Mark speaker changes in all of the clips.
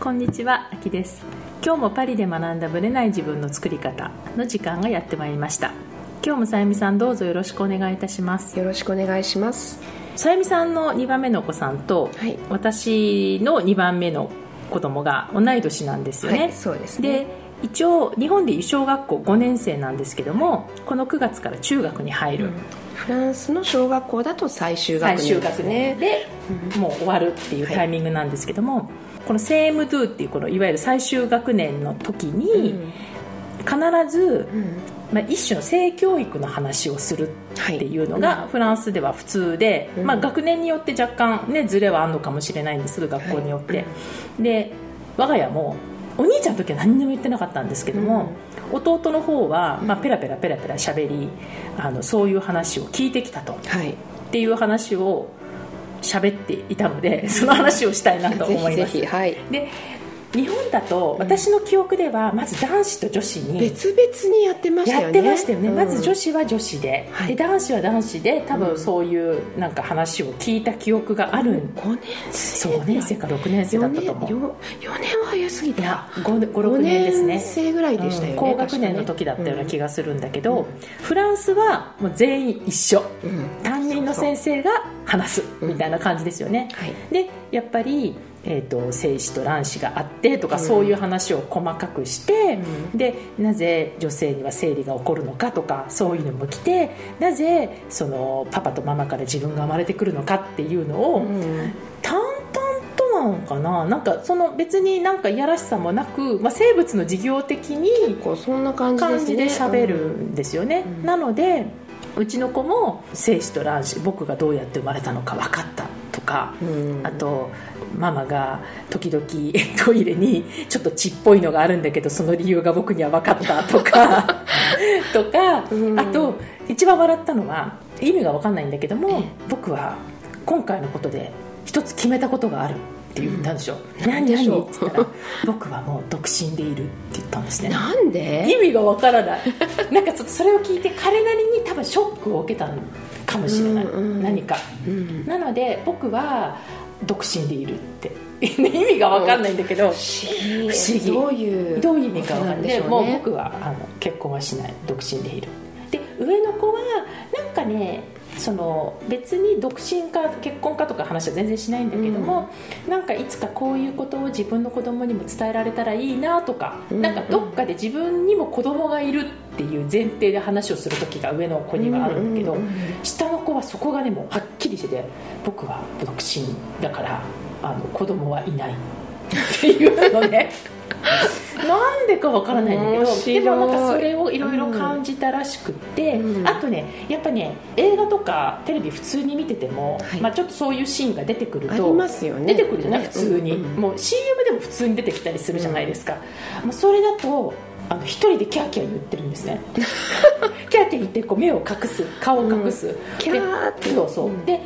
Speaker 1: こんにちは、あきです。今日もパリで学んだブレない自分の作り方の時間がやってまいりました。今日もさゆみさんどうぞよろしくお願いいたします。
Speaker 2: よろしくお願いします。
Speaker 1: さゆみさんの2番目のお子さんと、
Speaker 2: はい。
Speaker 1: 私の2番目の子供が同い年なんですよね、
Speaker 2: はいそうですね。
Speaker 1: で一応日本でいう小学校5年生なんですけどもこの9月から中学に入る、
Speaker 2: フランスの小学校だと最終学年。で
Speaker 1: 学年
Speaker 2: すね
Speaker 1: で、もう終わるっていうタイミングなんですけども、このセームドゥっていうこのいわゆる最終学年の時に、必ず、まあ、一種の性教育の話をするっていうのがフランスでは普通で、まあ、学年によって若干ねズレはあるのかもしれないんですけど学校によって、で我が家もお兄ちゃんの時は何にも言ってなかったんですけども、弟の方は、まあ、ペラペラペラペラ喋りあのそういう話を聞いてきたと。
Speaker 2: はい。
Speaker 1: っていう話を喋っていたのでその話をしたいなと思います。
Speaker 2: ぜひぜひはい。
Speaker 1: で日本だと私の記憶ではまず男子と女子に
Speaker 2: 別々にやってましたよね。
Speaker 1: やってましたよね、
Speaker 2: うん。
Speaker 1: まず女子は女子で,、
Speaker 2: はい。
Speaker 1: で男子は男子で多分そういうなんか話を聞いた記憶がある、
Speaker 2: 5年生
Speaker 1: そう5年生か6年生だったと思う。
Speaker 2: 4年は早すぎた。
Speaker 1: いや56年ですね。
Speaker 2: 5年生ぐらいでしたよね、
Speaker 1: うん。高学年の時だったような気がするんだけど、フランスはもう全員一緒、担任の先生が話すみたいな感じですよね、
Speaker 2: はい。
Speaker 1: でやっぱり、えー、と精子と卵子があってとか、そういう話を細かくして、でなぜ女性には生理が起こるのかとかそういうのも来てなぜそのパパとママから自分が生まれてくるのかっていうのを、
Speaker 2: うん。
Speaker 1: 淡々となのかななんかその別になんかいやらしさもなく、まあ、生物の授業的に
Speaker 2: こうそんな感じで
Speaker 1: 喋るんですよね、なのでうちの子も精子と卵子僕がどうやって生まれたのか分かったとか、
Speaker 2: うん。
Speaker 1: あとママが時々トイレにちょっと血っぽいのがあるんだけどその理由が僕には分かったとか とか、
Speaker 2: うん。
Speaker 1: あと一番笑ったのは意味が分かんないんだけども僕は今回のことで一つ決めたことがあるって言ったんでしょ、何
Speaker 2: 何？でしょう？
Speaker 1: 何って言ったら僕はもう独身でいるって言ったんですね。
Speaker 2: なんで？
Speaker 1: 意味がわからない。なんかちょっとそれを聞いて彼なりに多分ショックを受けたのかもしれない、
Speaker 2: うんうん。
Speaker 1: 何か、
Speaker 2: ん。
Speaker 1: なので僕は独身でいるって。意味がわかんないんだけど、
Speaker 2: 不思議。どういう
Speaker 1: どういう意味かわかんない。で
Speaker 2: ね。
Speaker 1: もう僕はあの結婚はしない。独身でいる。で上の子はなんかねその別に独身か結婚かとか話は全然しないんだけども、なんかいつかこういうことを自分の子供にも伝えられたらいいなとか、
Speaker 2: うん
Speaker 1: なんかどっかで自分にも子供がいるっていう前提で話をする時が上の子にはあるんだけど、
Speaker 2: うんうんうん。
Speaker 1: 下の子はそこがねもうはっきりしてて僕は独身だからあの子供はいないっていうのねなんでかわからないんだけど。でもなんかそれをいろいろ感じたらしくって、
Speaker 2: うん。
Speaker 1: あとねやっぱね映画とかテレビ普通に見てても、
Speaker 2: はい。
Speaker 1: まあ、ちょっとそういうシーンが出てくると
Speaker 2: ありますよね。
Speaker 1: 出てくるじゃない？
Speaker 2: ね
Speaker 1: 普通に、
Speaker 2: うん。うん
Speaker 1: もう CM でも普通に出てきたりするじゃないですか、もうそれだとあの一人でキャーキャー言ってるんですね。キャーキャー言ってこう目を隠す顔を隠す、
Speaker 2: キャーって。
Speaker 1: でそうそう、
Speaker 2: うん。
Speaker 1: で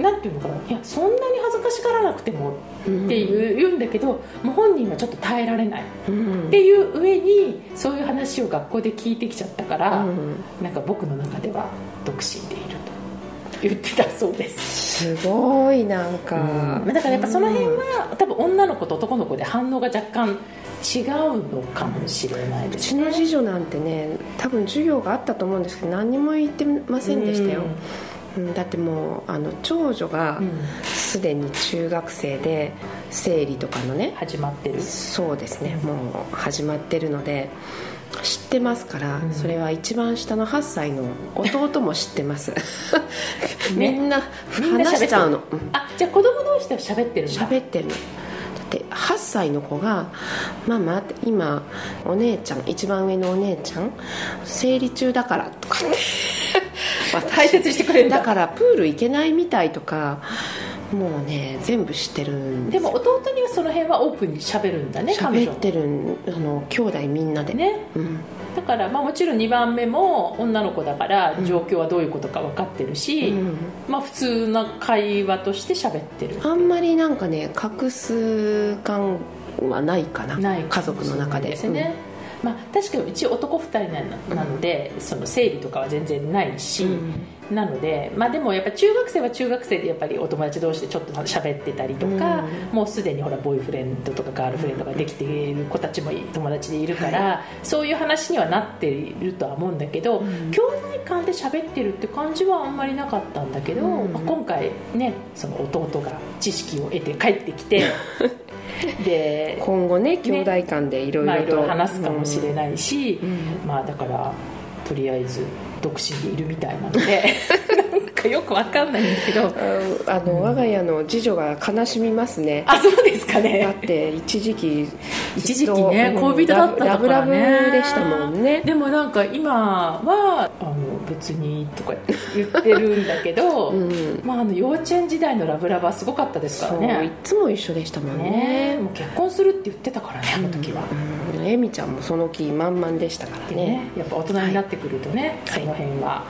Speaker 1: なんていうのかな。いやそんなに恥ずかしがらなくてもっていう、言うんだけどもう本人はちょっと耐えられない、
Speaker 2: うん。
Speaker 1: っていう上にそういう話を学校で聞いてきちゃったから、
Speaker 2: うん。
Speaker 1: なんか僕の中では独身でいると。言ってたそうです、
Speaker 2: すごいなんか、
Speaker 1: まあだからやっぱその辺は、多分女の子と男の子で反応が若干違うのかもしれないで
Speaker 2: う
Speaker 1: すね。
Speaker 2: ちの次女なんてね多分授業があったと思うんですけど何にも言ってませんでしたよ、うんだってもうあの長女が
Speaker 1: うん。
Speaker 2: すでに中学生で生理とかのね
Speaker 1: 始まってる。
Speaker 2: そうですねもう始まってるので知ってますから、
Speaker 1: ん。
Speaker 2: それは一番下の8歳の弟も知ってます。みんな話しちゃうの。うん。
Speaker 1: あじゃあ子供同士では喋ってるんだ。
Speaker 2: 喋ってるの。だって8歳の子が「ママ今お姉ちゃん一番上のお姉ちゃん生理中だから」とかって。
Speaker 1: 解説してくれるんだ。
Speaker 2: だからプール行けないみたいとかもうね全部知ってるんで
Speaker 1: ですも弟にはその辺はオープンに喋るんだね彼女。も
Speaker 2: 喋ってるんあの兄弟みんなで、
Speaker 1: ね。
Speaker 2: うん、
Speaker 1: だから、まあ、もちろん2番目も女の子だから状況はどういうことか分かってるし、
Speaker 2: うん。
Speaker 1: まあ、普通な会話として喋ってる。
Speaker 2: あんまりなんかね隠す感はないかな。
Speaker 1: ない
Speaker 2: 家族の中で。
Speaker 1: ですね、まあ、確かにうち男2人なので、その生理とかは全然ないし、なので、まあ、でもやっぱ中学生は中学生でやっぱりお友達同士でちょっと喋ってたりとか、うん、もうすでにほらボーイフレンドとかガールフレンドができている子たちも友達でいるから、はい、そういう話にはなっているとは思うんだけど、うん、兄弟間で喋ってるって感じはあんまりなかったんだけど、うん、まあ、今回ねその弟が知識を得て帰ってきて
Speaker 2: で今後ね兄弟間でいろいろと、
Speaker 1: 話すかもしれないし、まあだからとりあえず独身でいるみたいなので。なんかよくわかんないんだけど。
Speaker 2: あの、うん、我が家の次女が悲しみますね。
Speaker 1: あそうですかね。
Speaker 2: だって一時期
Speaker 1: 一時期ね恋人だった
Speaker 2: からね。ラブラブでしたもんね。
Speaker 1: でもなんか今はあの別にとか言ってるんだけど、うん、まあ、あの幼稚園時代のラブラブはすごかったですからね。
Speaker 2: いつも一緒でしたもんね、
Speaker 1: ね、もう結婚するって言ってたからねあの時は、
Speaker 2: うん、えみちゃんもその気満々でしたからね、ね、
Speaker 1: やっぱ大人になってくるとね、はい、その辺は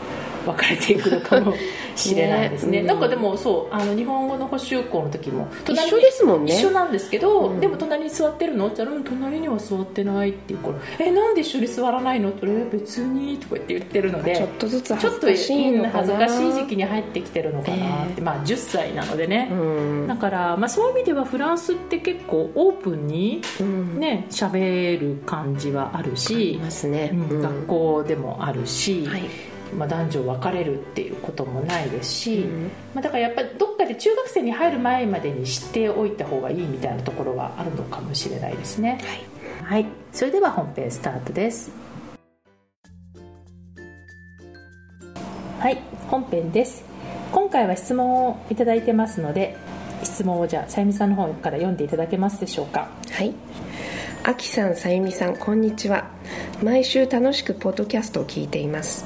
Speaker 1: 分かれていくのかもしれないですね。ねうん、なんかでもそうあの日本語の補習校の時も
Speaker 2: 一緒ですもんね。
Speaker 1: 一緒なんですけど、うん、でも隣に座ってるの？って言ったら、隣には座ってないっていうから「えなんで一緒に座らないの?」って「別に」とか言って言ってるので
Speaker 2: ちょっとずつ恥ずかしいの
Speaker 1: 恥ずかしい時期に入ってきてるのかなって、えー、まあ10歳なのでね、うん、だから、まあ、そういう意味ではフランスって結構オープンにね喋、る感じはあるし、
Speaker 2: ね、
Speaker 1: 学校でもあるし、はいまあ、男女分かれるっていうこともないですし、うん、まあ、だからやっぱりどっかで中学生に入る前までに知っておいた方がいいみたいなところはあるのかもしれないですね、はい、はい、それでは本編スタートです。はい。本編です。今回は質問をいただいてますので質問をじゃあさゆみさんの方から読んでいただけますでしょうか。
Speaker 2: はい。あきさんさゆみさんこんにちは。毎週楽しくポッドキャストを聞いています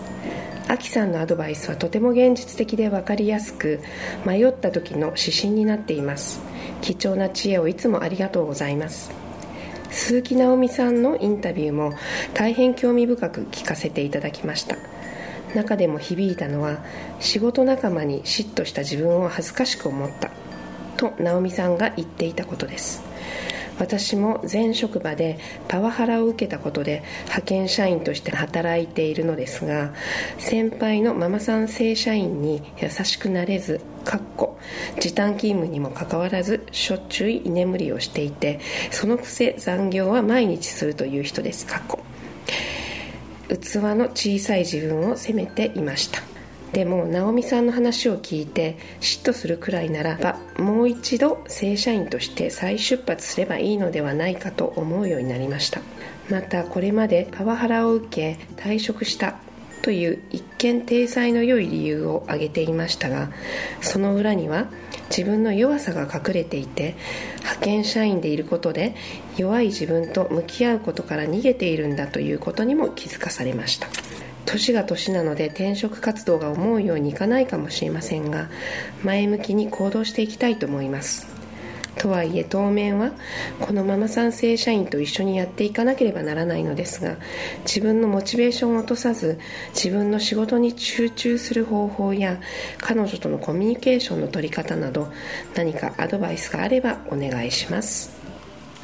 Speaker 2: アキさんのアドバイスはとても現実的で分かりやすく迷った時の指針になっています。貴重な知恵をいつもありがとうございます。鈴木直美さんのインタビューも大変興味深く聞かせていただきました。中でも響いたのは仕事仲間に嫉妬した自分を恥ずかしく思ったと直美さんが言っていたことです。私も前職場でパワハラを受けたことで派遣社員として働いているのですが先輩のママさん正社員に優しくなれずかっこ時短勤務にもかかわらずしょっちゅう居眠りをしていてそのくせ残業は毎日するという人です。器の小さい自分を責めていました。でも直美さんの話を聞いて嫉妬するくらいならばもう一度正社員として再出発すればいいのではないかと思うようになりました。またこれまでパワハラを受け退職したという一見体裁の良い理由を挙げていましたがその裏には自分の弱さが隠れていて派遣社員でいることで弱い自分と向き合うことから逃げているんだということにも気づかされました。年が年なので転職活動が思うようにいかないかもしれませんが前向きに行動していきたいと思います。とはいえ当面はこのママさん正社員と一緒にやっていかなければならないのですが自分のモチベーションを落とさず自分の仕事に集中する方法や彼女とのコミュニケーションの取り方など何かアドバイスがあればお願いします。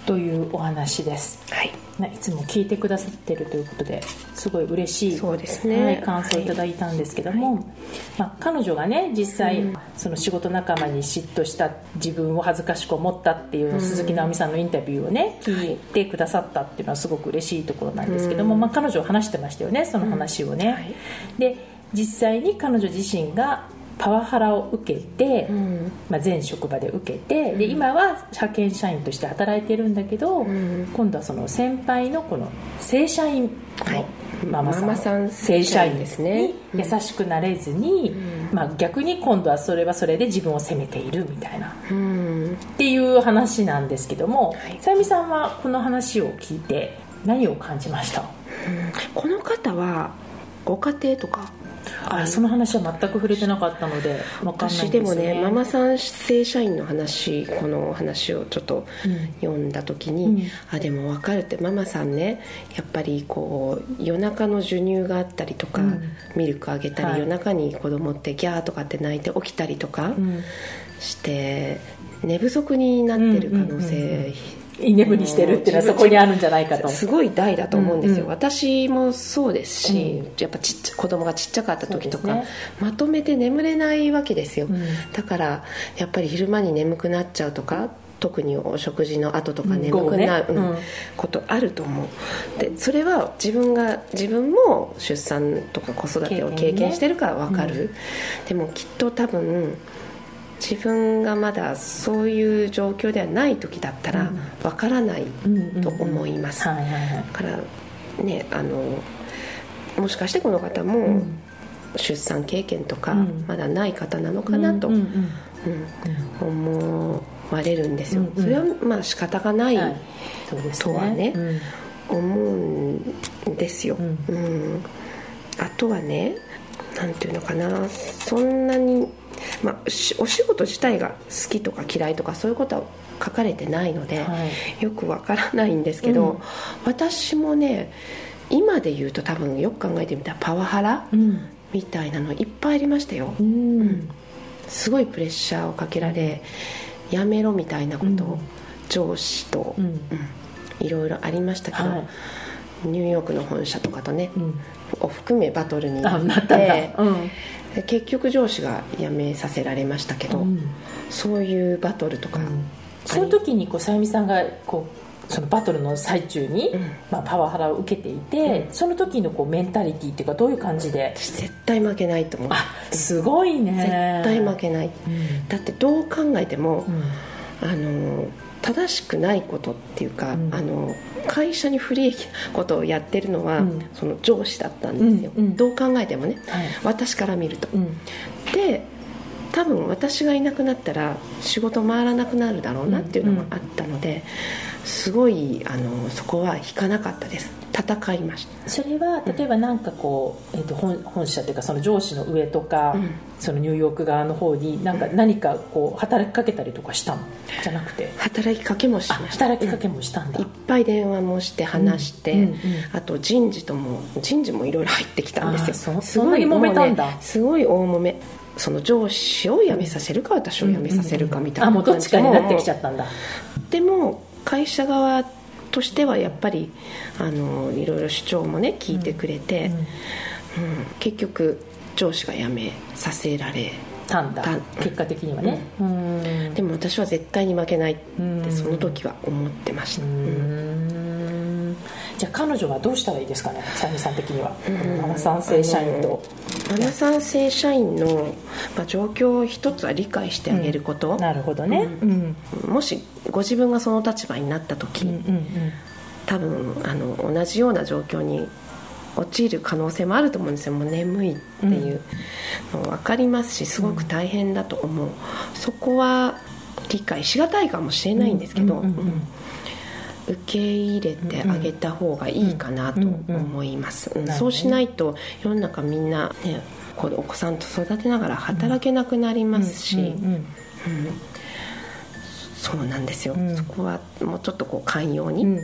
Speaker 1: というお話です、
Speaker 2: はい、
Speaker 1: いつも聞いてくださってるということですごい嬉しい
Speaker 2: そうですね、はい、
Speaker 1: 感想をいただいたんですけども、はい、まあ、彼女がね実際、うん、その仕事仲間に嫉妬した自分を恥ずかしく思ったっていう、うん、鈴木直美さんのインタビューをね聞いてくださったっていうのはすごく嬉しいところなんですけども、うん、まあ、彼女は話してましたよねその話をね、で実際に彼女自身がパワハラを受けて、うん、まあ、前職場で受けて、で今は派遣社員として働いてるんだけど、今度はその先輩のこの正社員のママさん,、ママさん正社員ですね。優しくなれずに、まあ、逆に今度はそれはそれで自分を責めているみたいな、っていう話なんですけどもさゆみさんはこの話を聞いて何を感じました、
Speaker 2: この方はご家庭とか
Speaker 1: あその話は全く触れてなかったのでね、私
Speaker 2: でもねママさん正社員の話この話をちょっと読んだ時に、うん、あでも分かるってママさんねやっぱりこう夜中の授乳があったりとか、うん、ミルクあげたり、はい、夜中に子供ってギャーとかって泣いて起きたりとかして、寝不足になってる可能性、
Speaker 1: 居眠りしてるっていうのはそこにあるんじゃないかと。
Speaker 2: すごい大だと思うんですよ、
Speaker 1: うん。うん
Speaker 2: 私もそうですし、
Speaker 1: うん。
Speaker 2: やっぱちっちゃ子供がちっちゃかった時とか、
Speaker 1: ね。
Speaker 2: まとめて眠れないわけですよ、
Speaker 1: うん。
Speaker 2: だからやっぱり昼間に眠くなっちゃうとか特にお食事の後とか
Speaker 1: うん
Speaker 2: 眠くなる、
Speaker 1: 午後ね。うん。
Speaker 2: ことあると思う。でそれは自分が自分も出産とか子育てを経験してるから分かる、でもきっと多分自分がまだそういう状況ではない時だったら
Speaker 1: うん。
Speaker 2: 分からないと思います、だからねあのもしかしてこの方も
Speaker 1: ん。
Speaker 2: 出産経験とか
Speaker 1: うん。
Speaker 2: まだない方なのかなと、思われるんですよ、それはまあ仕方がないとはね
Speaker 1: うん。
Speaker 2: 思うんですよ、
Speaker 1: うん。
Speaker 2: うん。あとはねなんていうのかな。そんなに、まあ、しお仕事自体が好きとか嫌いとかそういうことは書かれてないので、
Speaker 1: はい。
Speaker 2: よくわからないんですけど、
Speaker 1: うん。
Speaker 2: 私もね今で言うと多分よく考えてみたらパワハラ
Speaker 1: うん。
Speaker 2: みたいなのいっぱいありましたよ。
Speaker 1: うん。
Speaker 2: すごいプレッシャーをかけられやめろみたいなことを
Speaker 1: うん。
Speaker 2: 上司と、
Speaker 1: うん。
Speaker 2: うんいろいろありましたけど、
Speaker 1: はい。
Speaker 2: ニューヨークの本社とかとね、
Speaker 1: うん。
Speaker 2: を含めバトルに
Speaker 1: あ
Speaker 2: なって
Speaker 1: うん
Speaker 2: で結局上司が辞めさせられましたけど、
Speaker 1: うん。
Speaker 2: そういうバトルとか、
Speaker 1: その時にこうさゆみさんがこうそのバトルの最中に、
Speaker 2: うん。
Speaker 1: まあ、パワハラを受けていて、その時のこうメンタリティっていうかどういう感じで？
Speaker 2: 私絶対負けないと思う。
Speaker 1: あすごいね。
Speaker 2: 絶対負けない。
Speaker 1: うん。
Speaker 2: だってどう考えても、
Speaker 1: うん。
Speaker 2: あの正しくないことっていうか、
Speaker 1: うん。
Speaker 2: あの会社に不利益なことをやってるのは、
Speaker 1: うん。
Speaker 2: その上司だったんですよ、
Speaker 1: うんうん。
Speaker 2: どう考えてもね。
Speaker 1: はい。
Speaker 2: 私から見ると、
Speaker 1: うん。
Speaker 2: で多分私がいなくなったら仕事回らなくなるだろうなっていうのもあったので、すごいあのそこは引かなかったです戦いました。
Speaker 1: それは例えばなんかこう、えー、と本本社っていうかその上司の上とか、
Speaker 2: うん。
Speaker 1: そのニューヨーク側の方になんか何かこう働きかけたりとかしたの？じゃなくて。
Speaker 2: 働きかけもし
Speaker 1: あ
Speaker 2: ました。
Speaker 1: 働きかけもしたんだ、
Speaker 2: いっぱい電話もして話して、
Speaker 1: うんうんうん。
Speaker 2: あと人事とも人事もいろいろ入ってきたんですよ。
Speaker 1: あそう
Speaker 2: すごい
Speaker 1: そんなに揉めたんだ。
Speaker 2: ねすごい大揉め。その上司を辞めさせるか私を辞めさせるかみたいな
Speaker 1: あもうどっちかになってきちゃ
Speaker 2: っ
Speaker 1: ったんだ。
Speaker 2: でも会社側としてはやっぱりあのいろいろ主張もね聞いてくれて、うん結局上司が辞めさせられ
Speaker 1: た。んだ。
Speaker 2: た
Speaker 1: 結果的にはね。うん。
Speaker 2: でも私は絶対に負けないって
Speaker 1: うん。
Speaker 2: その時は思ってました、
Speaker 1: う
Speaker 2: うん
Speaker 1: んじゃあ彼女はどうしたらいいですかね？さゆみさん的には。ママさん正社員と。
Speaker 2: マナさん正社員の、まあ、状況を一つは理解してあげること、
Speaker 1: なるほどね。うん。
Speaker 2: もしご自分がその立場になった時、
Speaker 1: うんうん
Speaker 2: 多分あの同じような状況に陥る可能性もあると思うんですよ。もう眠いっていうの分かりますしすごく大変だと思う、そこは理解しがたいかもしれないんですけど、
Speaker 1: うんうんうん。うん
Speaker 2: 受け入れてあげた方がいいかなと思います、そうしないと世の中みんな、ね、こうお子さんと育てながら働けなくなりますし、
Speaker 1: うんうん
Speaker 2: そうなんですよ、
Speaker 1: うん。
Speaker 2: そこはもうちょっとこう寛容に、
Speaker 1: うん。
Speaker 2: うん。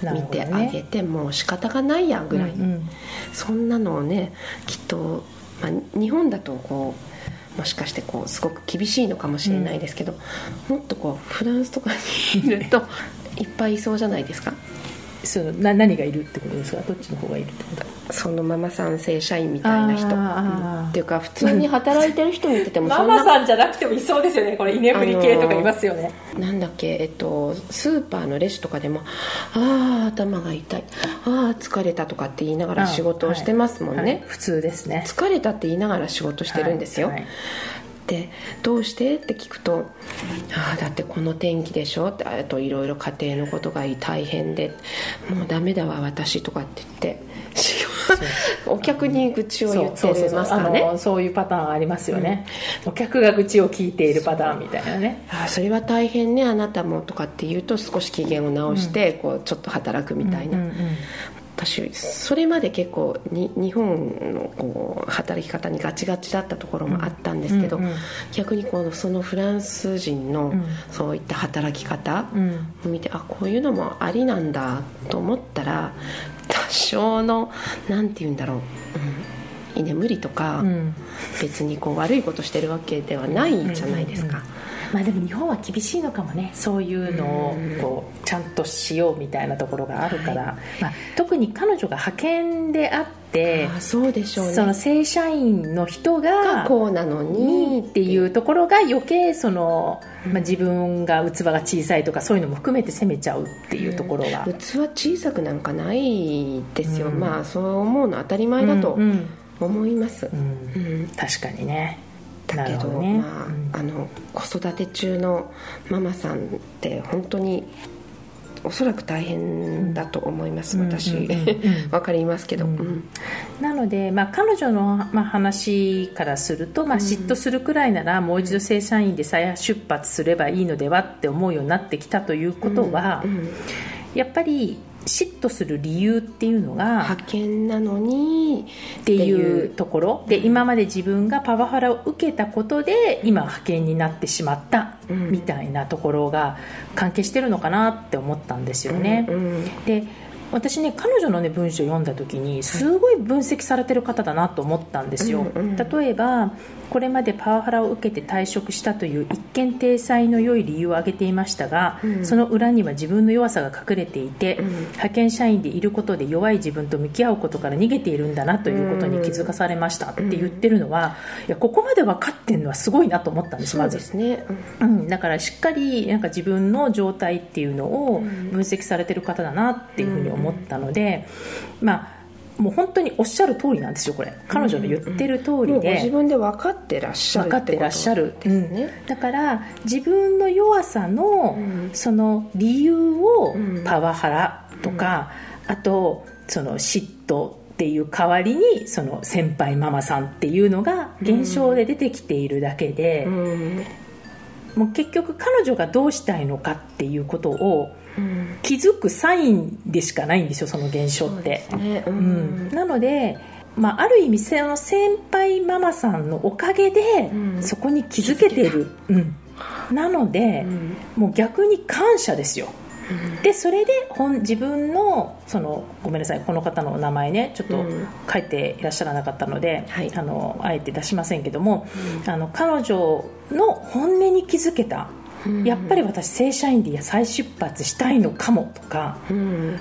Speaker 1: なる
Speaker 2: 見てあげて、もう仕方がないやぐらい、
Speaker 1: うんうん。
Speaker 2: そんなのをねきっと、まあ、日本だとこうもしかしてこうすごく厳しいのかもしれないですけど、もっとこうフランスとかにいると いっぱいいそうじゃないですか？
Speaker 1: そのな何がいるってことですか？どっちの方がいるってこと？
Speaker 2: そのママさん正社員みたいな人、っていうか普通に働いてる人見てても
Speaker 1: ママさんじゃなくてもいそうですよね。これ居眠り系とかいますよね、
Speaker 2: なんだっけ、えっと、スーパーのレジとかでも「ああ頭が痛い。ああ疲れた」とかって言いながら仕事をしてますもんね、
Speaker 1: はいはい。普通ですね。
Speaker 2: 疲れたって言いながら仕事してるんですよ、
Speaker 1: はいはい
Speaker 2: でどうして？って聞くと「ああだってこの天気でしょ」ってあといろいろ家庭のことが大変で「もうダメだわ私」とかって言ってお客に愚痴を言ってますからね？
Speaker 1: そういうパターンありますよね、お客が愚痴を聞いているパターンみたいなね。
Speaker 2: ああそれは大変ねあなたもとかって言うと少し機嫌を直して、こうちょっと働くみたいな、
Speaker 1: うんうん
Speaker 2: 私それまで結構に日本のこう働き方にガチガチだったところもあったんですけど、
Speaker 1: うんうんうん。
Speaker 2: 逆にこのそのフランス人の
Speaker 1: ん。
Speaker 2: そういった働き方
Speaker 1: うん
Speaker 2: を見て、あこういうのもありなんだと思ったら多少のなんて言うんだろう、うん、居眠りとか、
Speaker 1: うん。
Speaker 2: 別にこう悪いことしてるわけではないじゃないですか、
Speaker 1: まあでも日本は厳しいのかもね。そういうのをこうちゃんとしようみたいなところがあるから、はい、まあ、特に彼女が派遣であって
Speaker 2: そうでしょう、ね、
Speaker 1: その正社員の人が
Speaker 2: こうなのに。
Speaker 1: っていうところが余計その、まあ、自分が器が小さいとかそういうのも含めて責めちゃうっていうところが、
Speaker 2: うん、器小さくなんかないですよ、うん、まあそう思うの当たり前だと思います、うん、
Speaker 1: 確かにね
Speaker 2: だけど、ね、まあ、あの子育て中のママさんって本当におそらく大変だと思います、うん、私、わかりますけど、うん、
Speaker 1: なので、まあ、彼女の、まあ、話からすると、まあ、嫉妬するくらいなら、もう一度正社員で再出発すればいいのではって思うようになってきたということは、やっぱり嫉妬する理由っていうのが
Speaker 2: 派遣なのに
Speaker 1: っていうところ。で今まで自分がパワハラを受けたことで今派遣になってしまったみたいなところが関係してるのかなって思ったんですよね。で私ね彼女のね文章を読んだ時にすごい分析されてる方だなと思ったんですよ、例えばこれまでパワハラを受けて退職したという一見体裁の良い理由を挙げていましたが、うん、その裏には自分の弱さが隠れていて、うん、派遣社員でいることで弱い自分と向き合うことから逃げているんだなということに気づかされましたって言ってるのは、いやここまで分かってるのはすごいなと思ったんですまず
Speaker 2: ですね、
Speaker 1: うん、だからしっかりなんか自分の状態っていうのを分析されてる方だなっていうふうに思ったので、まあもう本当におっしゃる通りなんですよこれ。彼女の言ってる通りで、
Speaker 2: うん、自分で分かってらっしゃる
Speaker 1: 分かってらっしゃるですね、うん、だから自分の弱さの、その理由をパワハラとか、あとその嫉妬っていう代わりにその先輩ママさんっていうのが現象で出てきているだけで、もう結局彼女がどうしたいのかっていうことを気づくサインでしかないんですよその現象って。ね、うん、なのでまあ、ある意味その先輩ママさんのおかげでそこに気づけてる、うん、なので、もう逆に感謝ですよ、でそれで本自分のそのごめんなさいこの方のお名前ねちょっと書いていらっしゃらなかったので、はい、あのあえて出しませんけども、あの彼女の本音に気づけたやっぱり私正社員で再出発したいのかもとか、うん、うん、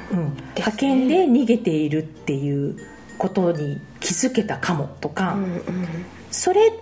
Speaker 1: 派遣で逃げているっていうことに気づけたかもとか、それが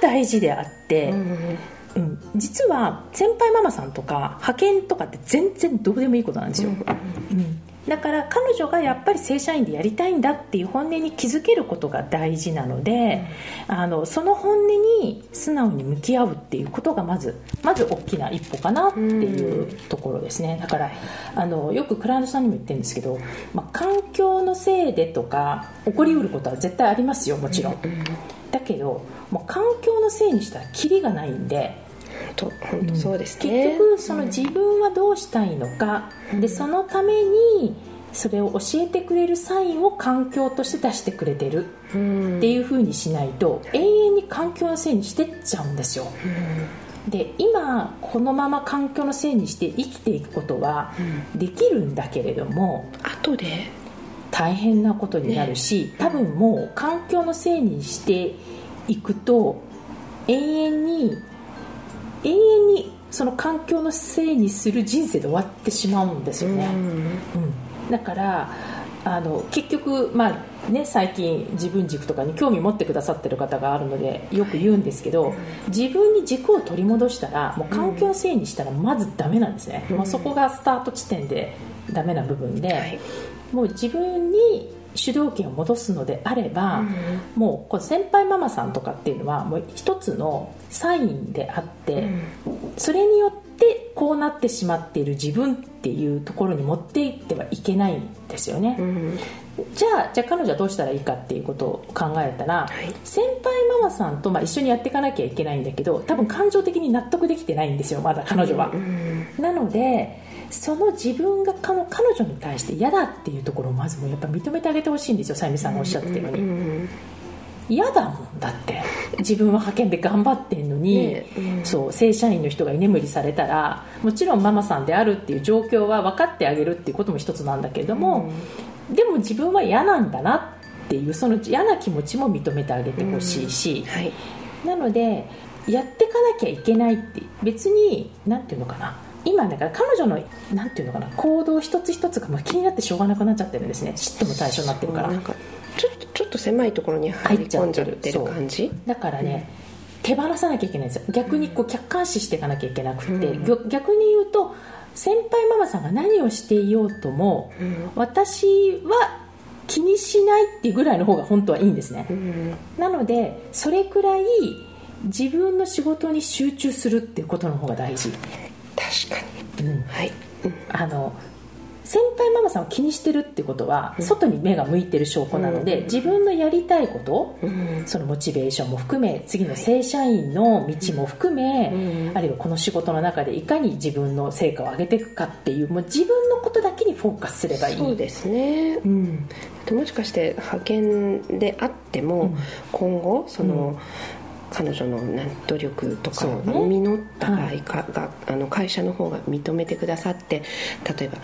Speaker 1: 大事であって、うんうん、実は先輩ママさんとか派遣とかって全然どうでもいいことなんですよ、うんだから彼女がやっぱり正社員でやりたいんだっていう本音に気づけることが大事なので、うん、あのその本音に素直に向き合うっていうことがまずまず大きな一歩かなっていうところですね。だからあのよくクライアントさんにも言ってるんですけど、まあ、環境のせいでとか起こりうることは絶対ありますよもちろん、うん、だけどもう環境のせいにしたらキリがないんで
Speaker 2: と本当そうですね、
Speaker 1: 結局その自分はどうしたいのか、うん、でそのためにそれを教えてくれるサインを環境として出してくれてる。っていうふうにしないと永遠に環境のせいにしてっちゃうんですよ、うん、で今このまま環境のせいにして生きていくことはできるんだけれども、
Speaker 2: うん、後で。
Speaker 1: 大変なことになるし、ね、多分もう環境のせいにしていくと永遠に永遠にその環境のせいにする人生で終わってしまうんですよね、うん、うん、だからあの結局、まあね、最近自分軸とかに興味持ってくださってる方があるのでよく言うんですけど、自分に軸を取り戻したらもう環境のせいにしたらまずダメなんですね、うん、もうそこがスタート地点でダメな部分で、はい、もう自分に主導権を戻すのであれば、うん、もうこの先輩ママさんとかっていうのはもう一つのサインであって、うん、それによってこうなってしまっている自分っていうところに持っていってはいけないんですよね、うん、じゃあじゃあ彼女はどうしたらいいかっていうことを考えたら、はい、先輩ママさんとまあ一緒にやっていかなきゃいけないんだけど多分感情的に納得できてないんですよまだ彼女は、なのでその自分が彼女に対して嫌だっていうところをまずもやっぱ認めてあげてほしいんですよさゆみさんがおっしゃってるように。嫌だもんだって。自分は派遣で頑張ってんのに、ねうん、そう正社員の人が居眠りされたらもちろんママさんであるっていう状況は分かってあげるっていうことも一つなんだけれども、うん、でも自分は嫌なんだなっていうその嫌な気持ちも認めてあげてほしいし、うん。はい、なのでやっていかなきゃいけないって別に何て言うのかな今だから彼女のなんていうのかな行動一つ一つがもう気になってしょうがなくなっちゃってるんですね。嫉妬の対象になってるから。
Speaker 2: ちょっとちょっと狭いところに入り込んじゃってる感じ。
Speaker 1: だからね、うん、手放さなきゃいけないんですよ。逆にこう客観視していかなきゃいけなくて、うん、逆に言うと先輩ママさんが何をしていようとも、うん、私は気にしないっていうぐらいの方が本当はいいんですね、なのでそれくらい自分の仕事に集中するっていうことの方が大事
Speaker 2: 確かに、うん、はい、
Speaker 1: うん、あの先輩ママさんを気にしてるってことは、外に目が向いてる証拠なので、自分のやりたいこと、そのモチベーションも含め次の正社員の道も含め、あるいはこの仕事の中でいかに自分の成果を上げていくかっていうもう自分のことだけにフォーカスすればいい。
Speaker 2: そうですね、うん、もしかして派遣であっても、今後その、彼女の努力とかが実った場合かが、はい、あの会社の方が認めてくださって例えば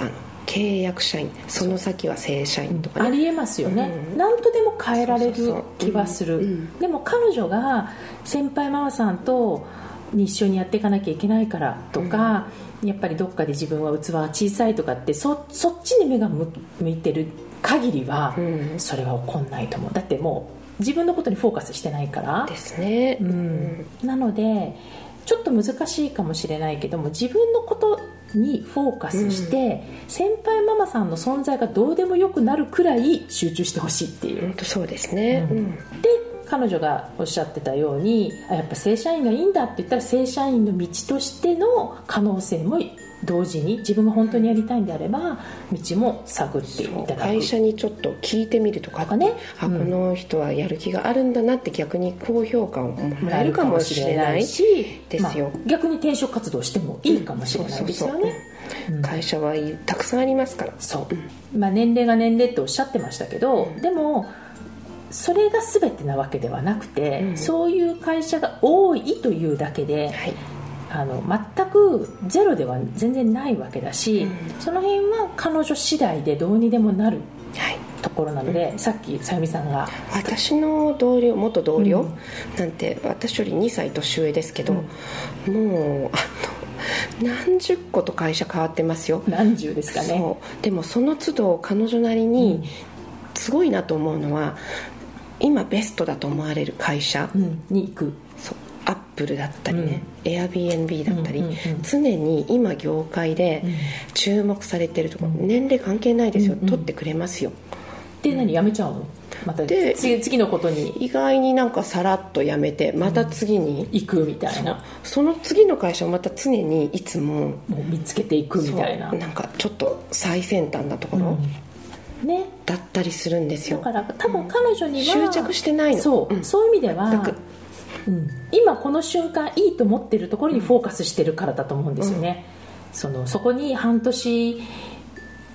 Speaker 2: あの契約社員その先は正社員とか、
Speaker 1: ね、ありえますよね、うん、何とでも変えられる気はする、でも彼女が先輩ママさんと一緒にやっていかなきゃいけないからとか、うん、やっぱりどっかで自分は器は小さいとかってそそっちに目が向いてる限りは、それは起こんないと思う。だってもう自分のことにフォーカスしてないから。
Speaker 2: ですね、
Speaker 1: うん、なのでちょっと難しいかもしれないけども自分のことにフォーカスして、うん、先輩ママさんの存在がどうでもよくなるくらい集中してほしいっていう。
Speaker 2: そうですね、
Speaker 1: うん、で彼女がおっしゃってたようにあやっぱ正社員がいいんだって言ったら正社員の道としての可能性も同時に自分が本当にやりたいんであれば道も探っていただく。
Speaker 2: 会社にちょっと聞いてみるとかね、あ、この人はやる気があるんだなって逆に高評価をもらえるかもしれないしですよ、
Speaker 1: まあ、逆に転職活動してもいいかもしれないですよね。
Speaker 2: 会社はたくさんありますから。
Speaker 1: そう、まあ、年齢が年齢っておっしゃってましたけど、うん、でもそれが全てなわけではなくて、うん、そういう会社が多いというだけで、はいあの全くゼロでは全然ないわけだし、うん、その辺は彼女次第でどうにでもなるところなので、はい、さっきさゆみさんが。
Speaker 2: 私の同僚元同僚なんて、私より2歳年上ですけど、うん、もうあの何十個と会社変わってますよ。
Speaker 1: 何十ですかね。
Speaker 2: でもその都度彼女なりにすごいなと思うのは今ベストだと思われる会社
Speaker 1: に行く
Speaker 2: プルだったりね、エアビー b だったり、常に今業界で注目されてるところ、年齢関係ないですよ、取ってくれますよ。
Speaker 1: で何？やめちゃうの？またで次のことに。
Speaker 2: 意外になんかさらっとやめてまた次に、
Speaker 1: 行くみたいな。
Speaker 2: その次の会社をまた常にいつもも
Speaker 1: う見つけていくみたいな。
Speaker 2: なんかちょっと最先端なところ、ね、だったりするんですよ。
Speaker 1: だから多分彼女には、
Speaker 2: 執着してないの。
Speaker 1: そう、そういう意味ではうん、今この瞬間いいと思ってるところにフォーカスしてるからだと思うんですよね、うん、そのそこに半年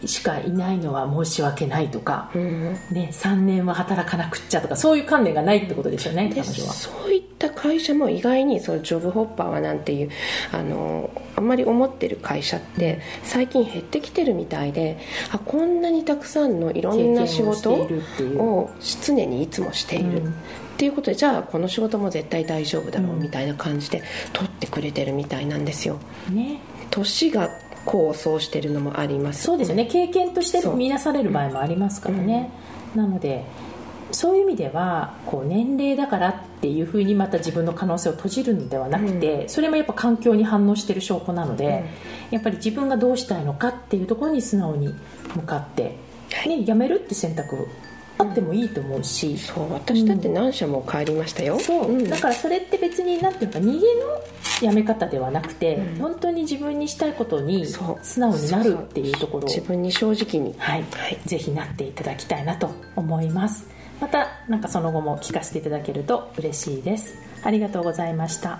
Speaker 1: しかいないのは申し訳ないとか、うん、ね、3年は働かなくっちゃとかそういう観念がないってことですよね彼女は。
Speaker 2: そういった会社も意外にそのジョブホッパーはなんていうあのあんまり思ってる会社って最近減ってきてるみたいであこんなにたくさんのいろんな仕事を常にいつもしている、うんっていうことでじゃあこの仕事も絶対大丈夫だろうみたいな感じで取ってくれてるみたいなんですよ。ね、年が功を奏してるのもあります。
Speaker 1: そうですよね。経験として見なされる場合もありますからね、うん、なのでそういう意味ではこう年齢だからっていうふうにまた自分の可能性を閉じるのではなくて、うん、それもやっぱ環境に反応してる証拠なので、うん、やっぱり自分がどうしたいのかっていうところに素直に向かって、ね、辞めるって選択あってもいいと思うし、う
Speaker 2: ん、そう私だって何社も帰りましたよ、
Speaker 1: そう、だからそれって別になんていうか逃げのやめ方ではなくて、うん、本当に自分にしたいことに素直になるっていうところ
Speaker 2: 自分に正直に、
Speaker 1: はい、はい、ぜひなっていただきたいなと思います。またなんかその後も聞かせていただけると嬉しいです。ありがとうございました